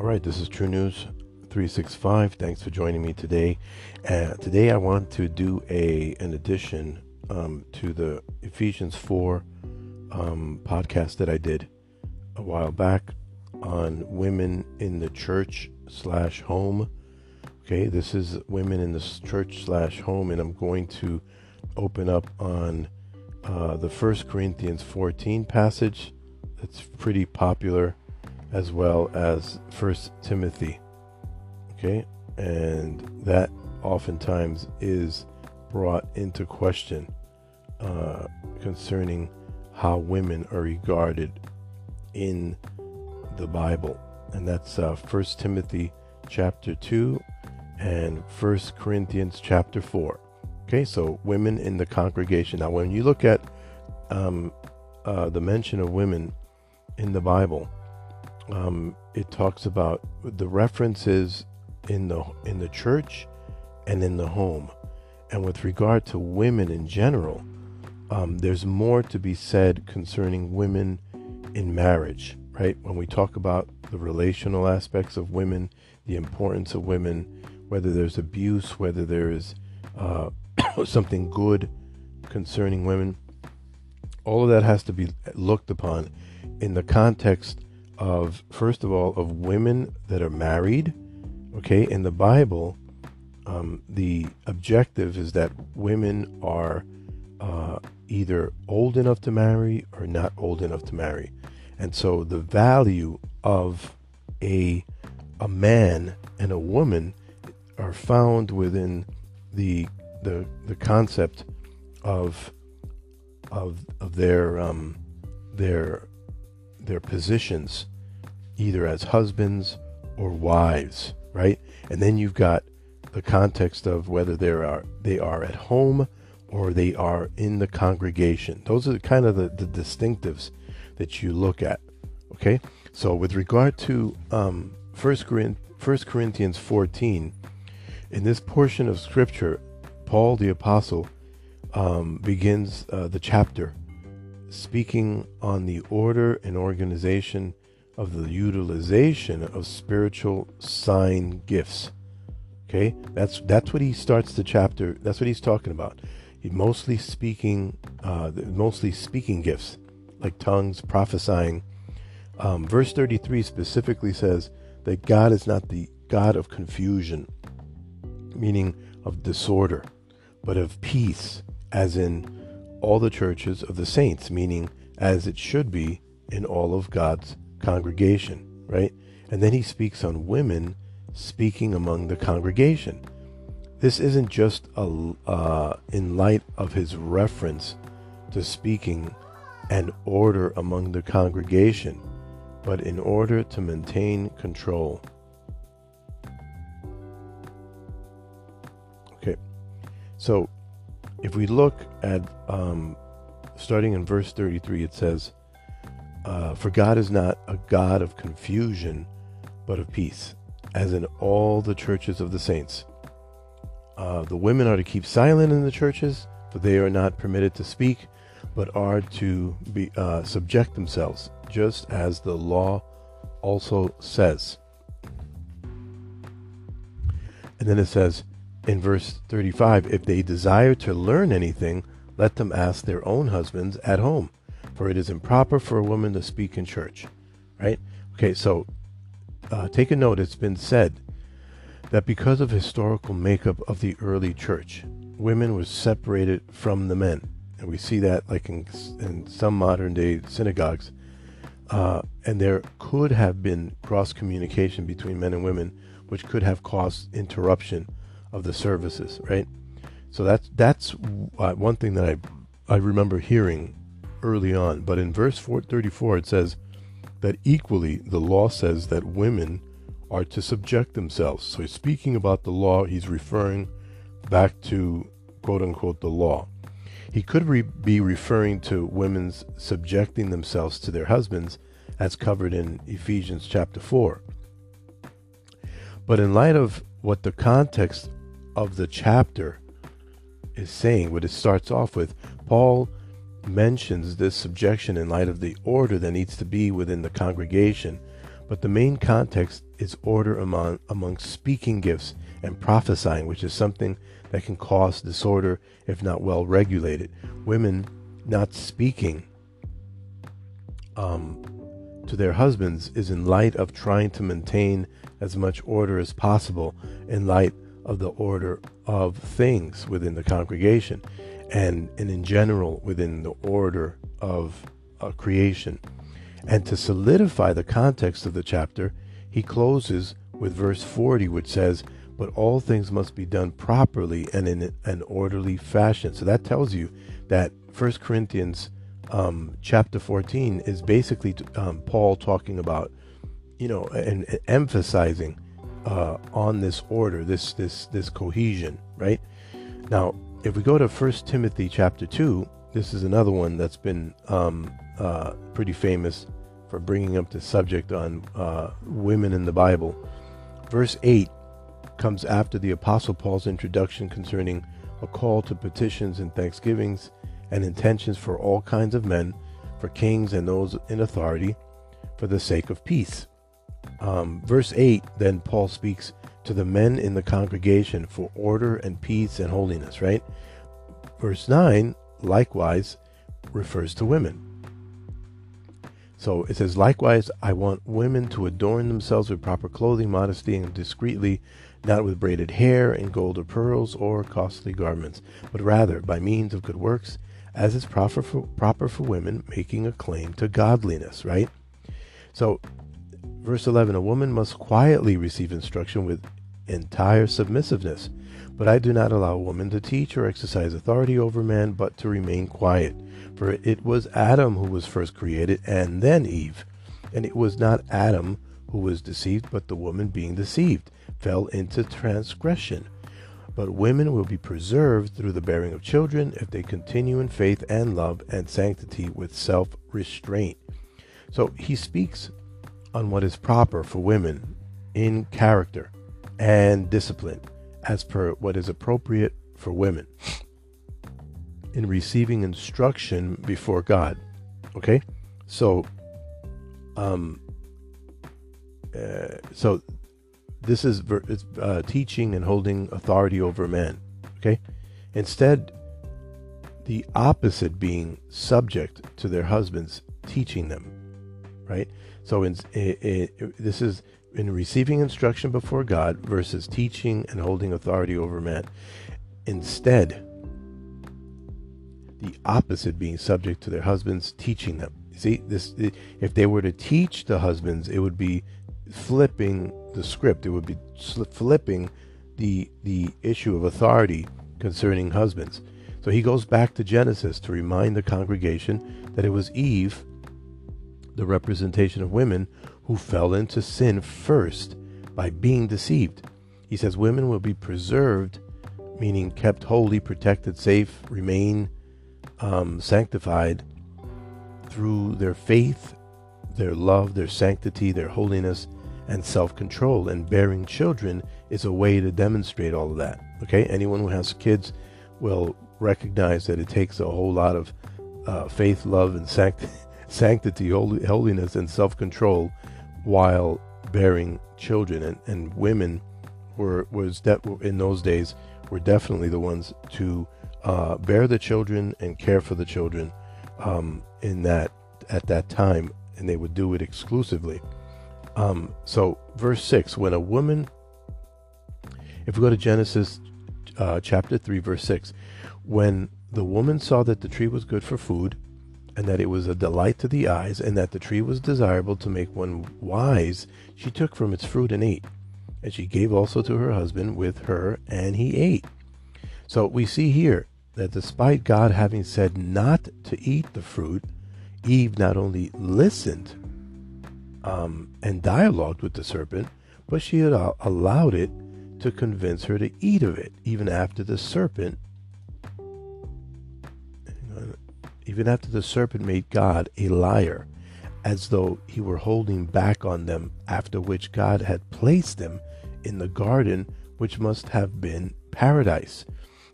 All right, this is True News 365. Thanks for joining me today. Uh, today I want to do a an addition um, to the Ephesians 4 um, podcast that I did a while back on women in the church slash home. Okay, this is women in the church slash home, and I'm going to open up on uh, the First Corinthians 14 passage. That's pretty popular as well as First Timothy. Okay, and that oftentimes is brought into question uh, concerning how women are regarded in the Bible, and that's uh, First Timothy chapter two and First Corinthians chapter four. Okay, so women in the congregation. Now, when you look at um, uh, the mention of women in the Bible, um, it talks about the references in the in the church and in the home. And with regard to women in general, um, there's more to be said concerning women in marriage, right? When we talk about the relational aspects of women, the importance of women, whether there's abuse, whether there is uh, something good concerning women, all of that has to be looked upon in the context of first of all of women that are married okay? In the bible um, the objective is that women are uh, either old enough to marry or not old enough to marry. And so the value of a a man and a woman are found within the the the concept of of of their um their their positions either as husbands or wives, right? And then you've got the context of whether they are they are at home or they are in the congregation. Those are kind of the, the distinctives that you look at. Okay, so with regard to um, First Corinthians 14, in this portion of Scripture, Paul the apostle um, begins uh, the chapter speaking on the order and organization of the utilization of spiritual sign gifts. Okay, that's that's what he starts the chapter. That's what he's talking about. He mostly speaking, uh, mostly speaking gifts like tongues, prophesying. Um, verse 33 specifically says that God is not the God of confusion, meaning of disorder, but of peace, as in all the churches of the saints, meaning as it should be in all of God's congregation, right? And then he speaks on women speaking among the congregation. This isn't just a, uh, in light of his reference to speaking and order among the congregation, but in order to maintain control. Okay, so if we look at um, starting in verse 33, it says, uh, For God is not a God of confusion, but of peace, as in all the churches of the saints. Uh, the women are to keep silent in the churches, for they are not permitted to speak, but are to be uh, subject themselves, just as the law also says. And then it says in verse 35 if they desire to learn anything, let them ask their own husbands at home for it is improper for a woman to speak in church. Right? Okay, so uh, take a note. It's been said that because of historical makeup of the early church, women were separated from the men, and we see that like in, in some modern day synagogues. Uh, and there could have been cross communication between men and women, which could have caused interruption of the services. Right? So that's that's uh, one thing that I I remember hearing early on. But in verse 34, it says that equally the law says that women are to subject themselves. So he's speaking about the law, he's referring back to quote unquote the law. He could re- be referring to women's subjecting themselves to their husbands, as covered in Ephesians chapter 4. But in light of what the context of the chapter is saying, what it starts off with, Paul mentions this subjection in light of the order that needs to be within the congregation. but the main context is order among, among speaking gifts and prophesying, which is something that can cause disorder if not well regulated. Women not speaking um, to their husbands is in light of trying to maintain as much order as possible in light of the order of things within the congregation and, and in general within the order of uh, creation. And to solidify the context of the chapter, he closes with verse 40, which says, But all things must be done properly and in an orderly fashion. So that tells you that 1 Corinthians um, chapter 14 is basically um, Paul talking about, you know, and, and emphasizing uh, on this order, this this this cohesion, right? Now, if we go to First Timothy chapter two, this is another one that's been um, uh, pretty famous for bringing up the subject on uh, women in the Bible. Verse eight comes after the Apostle Paul's introduction concerning a call to petitions and thanksgivings and intentions for all kinds of men, for kings and those in authority, for the sake of peace. Um, verse 8, then Paul speaks to the men in the congregation for order and peace and holiness, right? Verse 9, likewise, refers to women. So it says, likewise, I want women to adorn themselves with proper clothing, modesty, and discreetly, not with braided hair and gold or pearls or costly garments, but rather by means of good works as is proper for, proper for women making a claim to godliness, right? So, verse 11 a woman must quietly receive instruction with entire submissiveness. But I do not allow woman to teach or exercise authority over man, but to remain quiet. For it was Adam who was first created, and then Eve. And it was not Adam who was deceived, but the woman being deceived fell into transgression. But women will be preserved through the bearing of children if they continue in faith and love and sanctity with self restraint. So he speaks on what is proper for women in character and discipline as per what is appropriate for women in receiving instruction before God. Okay? So um uh, so this is uh, teaching and holding authority over men. Okay? Instead, the opposite being subject to their husbands, teaching them. Right? So in, eh, eh, this is in receiving instruction before God versus teaching and holding authority over men. Instead, the opposite being subject to their husbands, teaching them. See, this if they were to teach the husbands, it would be flipping the script. It would be flipping the the issue of authority concerning husbands. So he goes back to Genesis to remind the congregation that it was Eve, the representation of women, who fell into sin first by being deceived. He says women will be preserved, meaning kept holy, protected, safe, remain um, sanctified through their faith, their love, their sanctity, their holiness, and self control. And bearing children is a way to demonstrate all of that. Okay? Anyone who has kids will recognize that it takes a whole lot of uh, faith, love, and sanct- sanctity, holiness, and self control while bearing children. And, and women were was that in those days were definitely the ones to uh, bear the children and care for the children um, in that at that time, and they would do it exclusively. Um, so, verse 6 when a woman, if we go to Genesis uh, chapter 3, verse 6, when the woman saw that the tree was good for food, and that it was a delight to the eyes, and that the tree was desirable to make one wise, she took from its fruit and ate. And she gave also to her husband with her, and he ate. So we see here that despite God having said not to eat the fruit, Eve not only listened um, and dialogued with the serpent, but she had allowed it to convince her to eat of it, even after the serpent, even after the serpent made God a liar, as though he were holding back on them, after which God had placed them in the garden, which must have been paradise.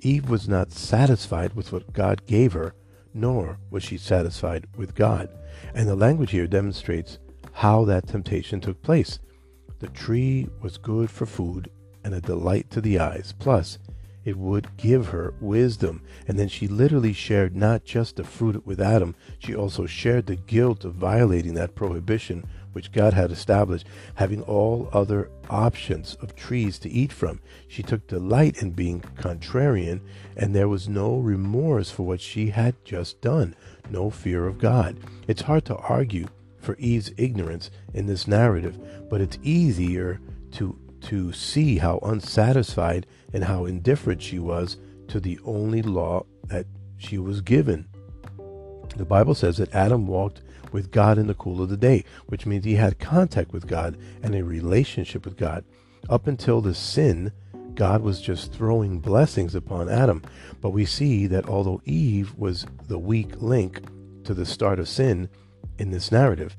Eve was not satisfied with what God gave her, nor was she satisfied with God. And the language here demonstrates how that temptation took place. The tree was good for food and a delight to the eyes. Plus, it would give her wisdom. And then she literally shared not just the fruit with Adam, she also shared the guilt of violating that prohibition which God had established, having all other options of trees to eat from. She took delight in being contrarian, and there was no remorse for what she had just done, no fear of God. It's hard to argue for Eve's ignorance in this narrative, but it's easier to to see how unsatisfied and how indifferent she was to the only law that she was given. The Bible says that Adam walked with God in the cool of the day, which means he had contact with God and a relationship with God. Up until the sin, God was just throwing blessings upon Adam. But we see that although Eve was the weak link to the start of sin in this narrative,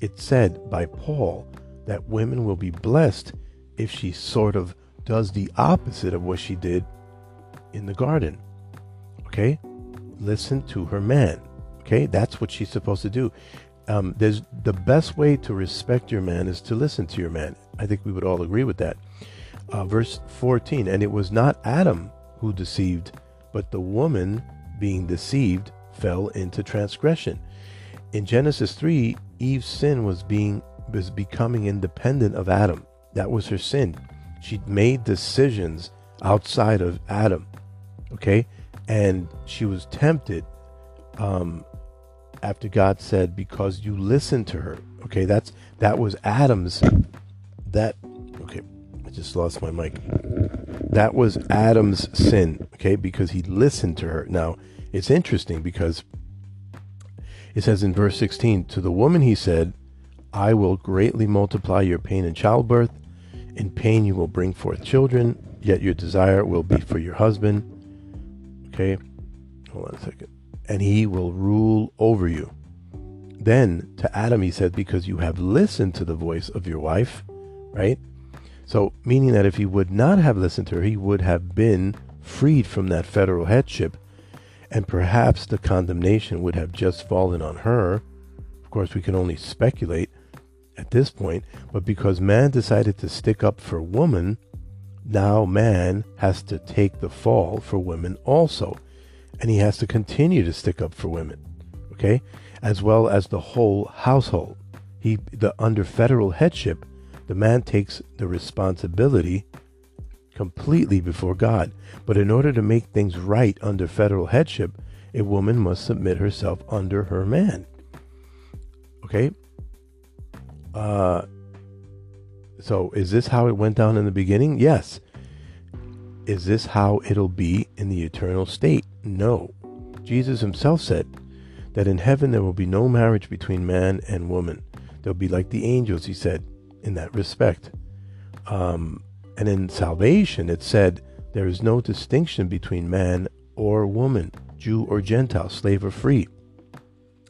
it's said by Paul that women will be blessed if she sort of does the opposite of what she did in the garden. Okay? Listen to her man. Okay? That's what she's supposed to do. Um, there's the best way to respect your man is to listen to your man. I think we would all agree with that. Uh, verse 14, and it was not Adam who deceived, but the woman being deceived fell into transgression. In Genesis 3, Eve's sin was being was becoming independent of Adam. That was her sin. She made decisions outside of Adam. Okay? And she was tempted um, after God said, because you listened to her. Okay, that's that was Adam's that okay, I just lost my mic. That was Adam's sin, okay, because he listened to her. Now, it's interesting because it says in verse 16, to the woman he said, I will greatly multiply your pain in childbirth. In pain you will bring forth children, yet your desire will be for your husband. Okay, hold on a second. And he will rule over you. Then to Adam he said, Because you have listened to the voice of your wife, right? So, meaning that if he would not have listened to her, he would have been freed from that federal headship, and perhaps the condemnation would have just fallen on her. Of course, we can only speculate at this point, but because man decided to stick up for woman, now man has to take the fall for women also. And he has to continue to stick up for women, okay? As well as the whole household. He, the under federal headship, the man takes the responsibility completely before God. But in order to make things right under federal headship, a woman must submit herself under her man. Okay? Uh, so is this how it went down in the beginning? Yes. Is this how it'll be in the eternal state? No. Jesus himself said that in heaven there will be no marriage between man and woman. They'll be like the angels, he said, in that respect. Um, and in salvation, it said there is no distinction between man or woman, Jew or Gentile, slave or free.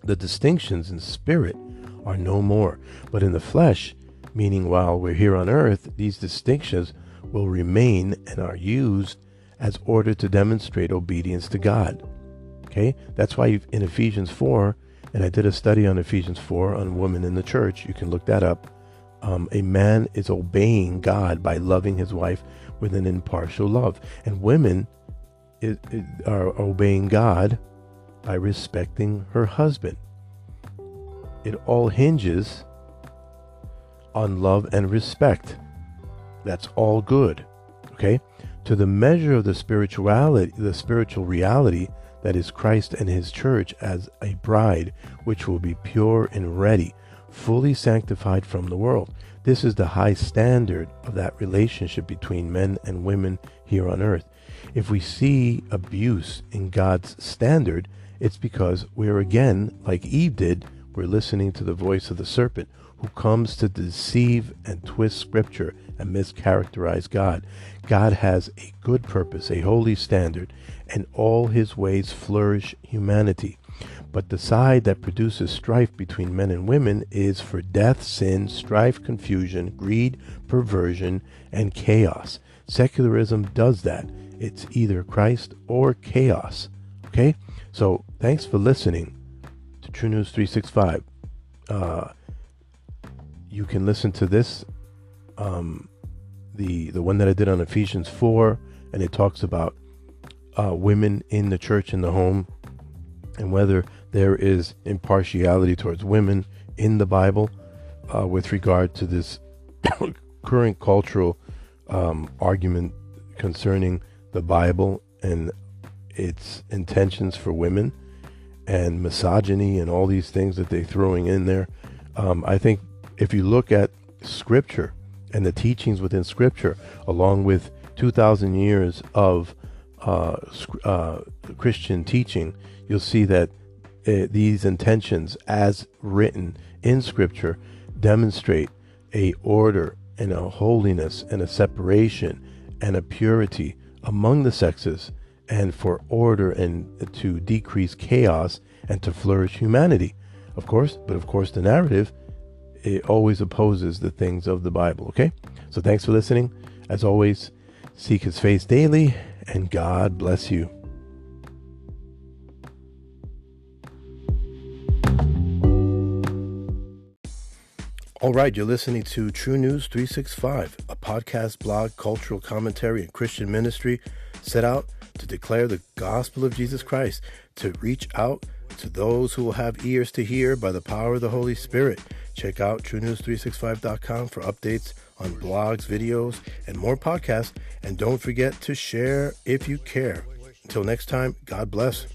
The distinctions in spirit are no more. But in the flesh, meaning while we're here on earth, these distinctions will remain and are used as order to demonstrate obedience to God. Okay? That's why in Ephesians 4, and I did a study on Ephesians 4 on women in the church, you can look that up. Um, a man is obeying God by loving his wife with an impartial love. And women is, is, are obeying God by respecting her husband it all hinges on love and respect. That's all good. Okay? To the measure of the spirituality, the spiritual reality that is Christ and his church as a bride, which will be pure and ready, fully sanctified from the world. This is the high standard of that relationship between men and women here on earth. If we see abuse in God's standard, it's because we're again, like Eve did, we're listening to the voice of the serpent who comes to deceive and twist scripture and mischaracterize God. God has a good purpose, a holy standard, and all his ways flourish humanity. But the side that produces strife between men and women is for death, sin, strife, confusion, greed, perversion, and chaos. Secularism does that. It's either Christ or chaos. Okay? So thanks for listening. TRUnews365. Uh, you can listen to this, um, the the one that I did on Ephesians four, and it talks about uh, women in the church in the home, and whether there is impartiality towards women in the Bible uh, with regard to this current cultural um, argument concerning the Bible and its intentions for women and misogyny and all these things that they're throwing in there. Um, I think if you look at Scripture and the teachings within Scripture, along with 2,000 years of uh, uh, Christian teaching, you'll see that uh, these intentions, as written in Scripture, demonstrate a order and a holiness and a separation and a purity among the sexes and for order and to decrease chaos and to flourish humanity. Of course, but of course, the narrative it always opposes the things of the Bible. Okay? So thanks for listening. As always, seek his face daily, and God bless you. All right, you're listening to TRUnews365, a podcast, blog, cultural commentary, and Christian ministry set out to declare the gospel of Jesus Christ, to reach out to those who will have ears to hear by the power of the Holy Spirit. Check out TRUnews365.com for updates on blogs, videos, and more podcasts. And don't forget to share if you care. Until next time, God bless.